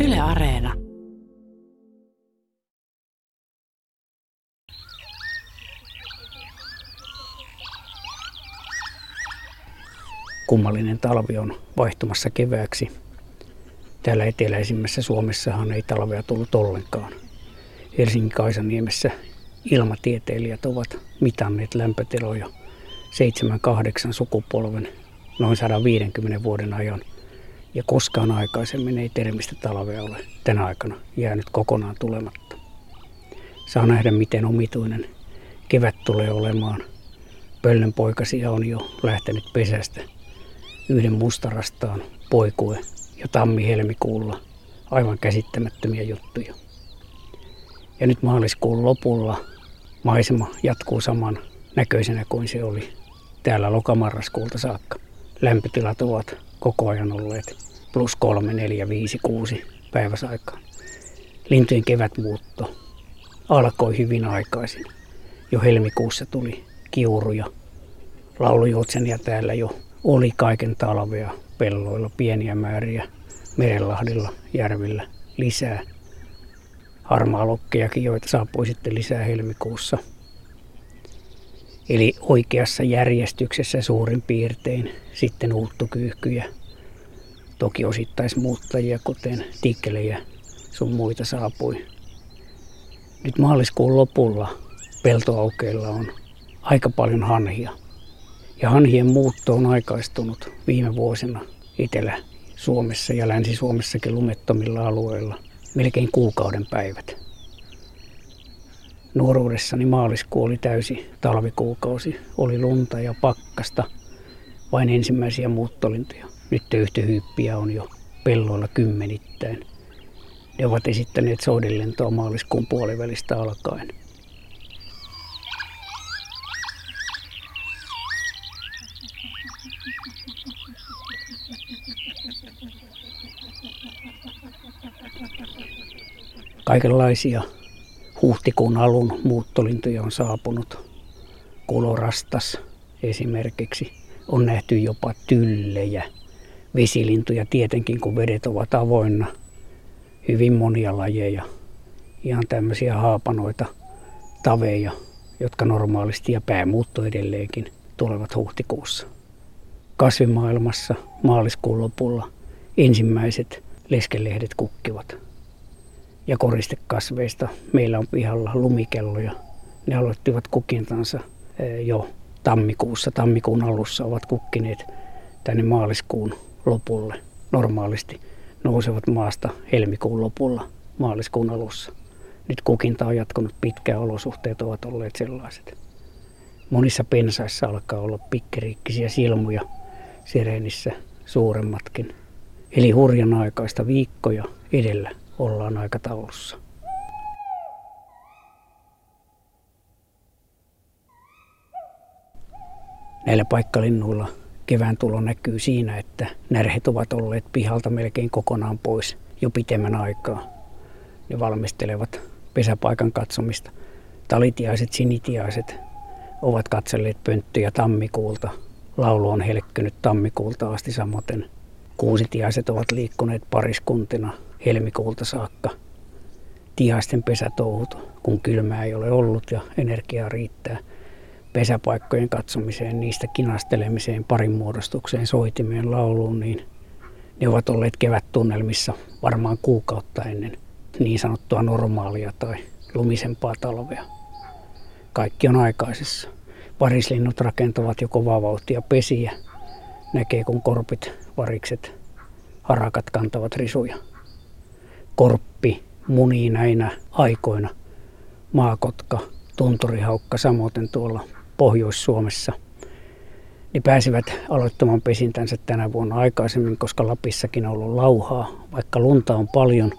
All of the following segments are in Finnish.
Yle Areena. Kummallinen talvi on vaihtumassa kevääksi. Täällä eteläisimmässä Suomessahan ei talvea tullut ollenkaan. Helsingin Kaisaniemessä ilmatieteilijät ovat mitanneet lämpötiloja 7-8 sukupolven noin 150 vuoden ajan. Ja koskaan aikaisemmin ei termistä talvea ole tänä aikana jäänyt kokonaan tulematta. Saa nähdä, miten omituinen kevät tulee olemaan. Pöllönpoikasia on jo lähtenyt pesästä. Yhden mustarastaan poikue ja tammi-helmikuulla aivan käsittämättömiä juttuja. Ja nyt maaliskuun lopulla maisema jatkuu saman näköisenä kuin se oli täällä lokamarraskuulta saakka. Lämpötilat ovat koko ajan olleet plus 3, 4, 5, 6 päiväsaikaan. Lintujen kevätmuutto alkoi hyvin aikaisin. Jo helmikuussa tuli kiuruja. Laulujoutsenia täällä jo oli kaiken talvea pelloilla pieniä määriä, Merenlahdilla, järvillä lisää. Harmaalokkejakin, joita saapui sitten lisää helmikuussa – Eli oikeassa järjestyksessä suurin piirtein sitten uuttokyyhkyjä. Toki osittaismuuttajia, kuten tikkelejä sun muita saapui. Nyt maaliskuun lopulla peltoaukeilla on aika paljon hanhia. Ja hanhien muutto on aikaistunut viime vuosina Etelä-Suomessa ja Länsi-Suomessakin lumettomilla alueilla melkein kuukauden päivät. Nuoruudessani maaliskuu oli täysi talvikuukausi. Oli lunta ja pakkasta, vain ensimmäisiä muuttolintoja. Nyt töyhtöhyyppiä on jo pelloilla kymmenittäin. Ne ovat esittäneet soudenlentoa maaliskuun puolivälistä alkaen. Kaikenlaisia huhtikuun alun muuttolintuja on saapunut. Kolorastas esimerkiksi. On nähty jopa tyllejä. Vesilintuja tietenkin, kun vedet ovat avoinna. Hyvin monia lajeja. Ihan tämmöisiä haapanoita, taveja, jotka normaalisti ja päämuutto edelleenkin tulevat huhtikuussa. Kasvimaailmassa maaliskuun lopulla ensimmäiset leskelehdet kukkivat ja koristekasveista. Meillä on pihalla lumikelloja. Ne aloittivat kukintansa eh, jo tammikuussa. Tammikuun alussa ovat kukkineet tänne maaliskuun lopulle. Normaalisti nousevat maasta helmikuun lopulla maaliskuun alussa. Nyt kukinta on jatkunut pitkään, olosuhteet ovat olleet sellaiset. Monissa pensaissa alkaa olla pikkiriikkisiä silmuja, sireenissä suuremmatkin. Eli hurjan aikaista viikkoja edellä ollaan aikataulussa. Näillä paikkalinnuilla kevään tulo näkyy siinä, että närhet ovat olleet pihalta melkein kokonaan pois jo pitemmän aikaa. Ne valmistelevat pesäpaikan katsomista. Talitiaiset, sinitiaiset ovat katselleet pönttöjä tammikuulta. Laulu on helkkynyt tammikuulta asti samoin. Kuusitiaiset ovat liikkuneet pariskuntina helmikuulta saakka tihaisten pesätouhut, kun kylmää ei ole ollut ja energiaa riittää pesäpaikkojen katsomiseen, niistä kinastelemiseen, parin muodostukseen, soitimeen, lauluun, niin ne ovat olleet kevättunnelmissa varmaan kuukautta ennen niin sanottua normaalia tai lumisempaa talvea. Kaikki on aikaisessa. Varislinnut rakentavat jo kovaa vauhtia pesiä. Näkee kun korpit, varikset, harakat kantavat risuja korppi munii näinä aikoina. Maakotka, tunturihaukka, samoin tuolla Pohjois-Suomessa. Ne pääsivät aloittamaan pesintänsä tänä vuonna aikaisemmin, koska Lapissakin on ollut lauhaa. Vaikka lunta on paljon,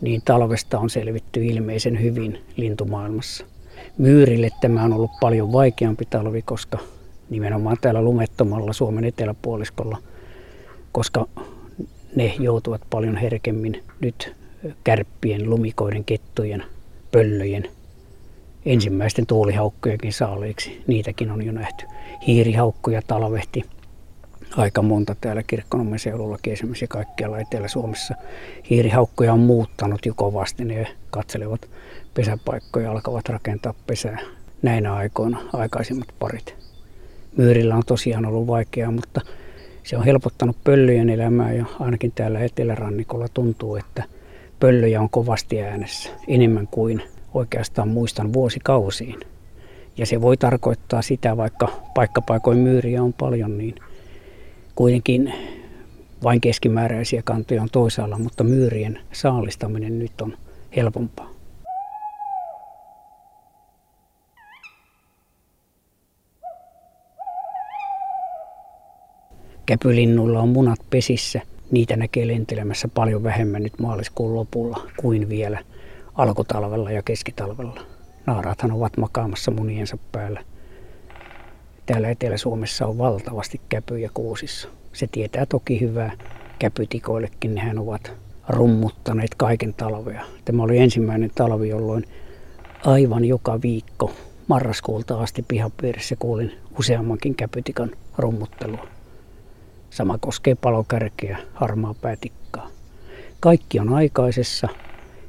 niin talvesta on selvitty ilmeisen hyvin lintumaailmassa. Myyrille tämä on ollut paljon vaikeampi talvi, koska nimenomaan täällä lumettomalla Suomen eteläpuoliskolla, koska ne joutuvat paljon herkemmin nyt kärppien, lumikoiden, kettujen, pöllöjen, ensimmäisten tuulihaukkojenkin saaleiksi. Niitäkin on jo nähty. Hiirihaukkoja talvehti aika monta täällä Kirkkonummen seudullakin esimerkiksi kaikkialla Etelä-Suomessa. Hiirihaukkoja on muuttanut jo kovasti, ne katselevat pesäpaikkoja, alkavat rakentaa pesää näinä aikoina aikaisimmat parit. Myyrillä on tosiaan ollut vaikeaa, mutta se on helpottanut pöllöjen elämää ja ainakin täällä etelärannikolla tuntuu, että pöllöjä on kovasti äänessä enemmän kuin oikeastaan muistan vuosikausiin. Ja se voi tarkoittaa sitä, vaikka paikkapaikoin myyriä on paljon, niin kuitenkin vain keskimääräisiä kantoja on toisaalla, mutta myyrien saalistaminen nyt on helpompaa. Käpylinnulla on munat pesissä. Niitä näkee lentelemässä paljon vähemmän nyt maaliskuun lopulla kuin vielä alkutalvella ja keskitalvella. Naaraathan ovat makaamassa muniensa päällä. Täällä Etelä-Suomessa on valtavasti käpyjä kuusissa. Se tietää toki hyvää käpytikoillekin. Nehän ovat rummuttaneet kaiken talvea. Tämä oli ensimmäinen talvi, jolloin aivan joka viikko marraskuulta asti pihapiirissä kuulin useammankin käpytikan rummuttelua. Sama koskee palokärkeä, harmaa päätikkaa. Kaikki on aikaisessa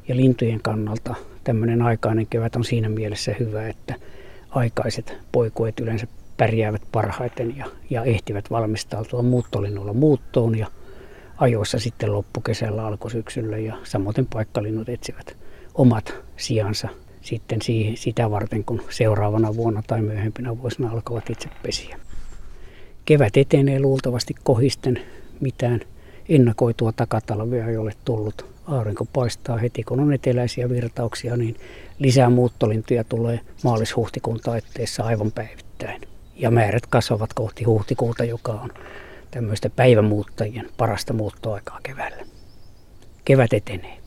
ja lintujen kannalta tämmöinen aikainen kevät on siinä mielessä hyvä, että aikaiset poikueet yleensä pärjäävät parhaiten ja, ja ehtivät valmistautua muuttolinnulla muuttoon ja ajoissa sitten loppukesällä alkusyksyllä ja samoin paikkalinnut etsivät omat sijansa sitten sitä varten, kun seuraavana vuonna tai myöhempinä vuosina alkavat itse pesiä. Kevät etenee luultavasti kohisten mitään ennakoitua takatalvea ei ole tullut. Aurinko paistaa heti, kun on eteläisiä virtauksia, niin lisää muuttolintuja tulee maalis-huhtikuun taitteessa aivan päivittäin. Ja määrät kasvavat kohti huhtikuuta, joka on tämmöistä päivämuuttajien parasta muuttoaikaa keväällä. Kevät etenee.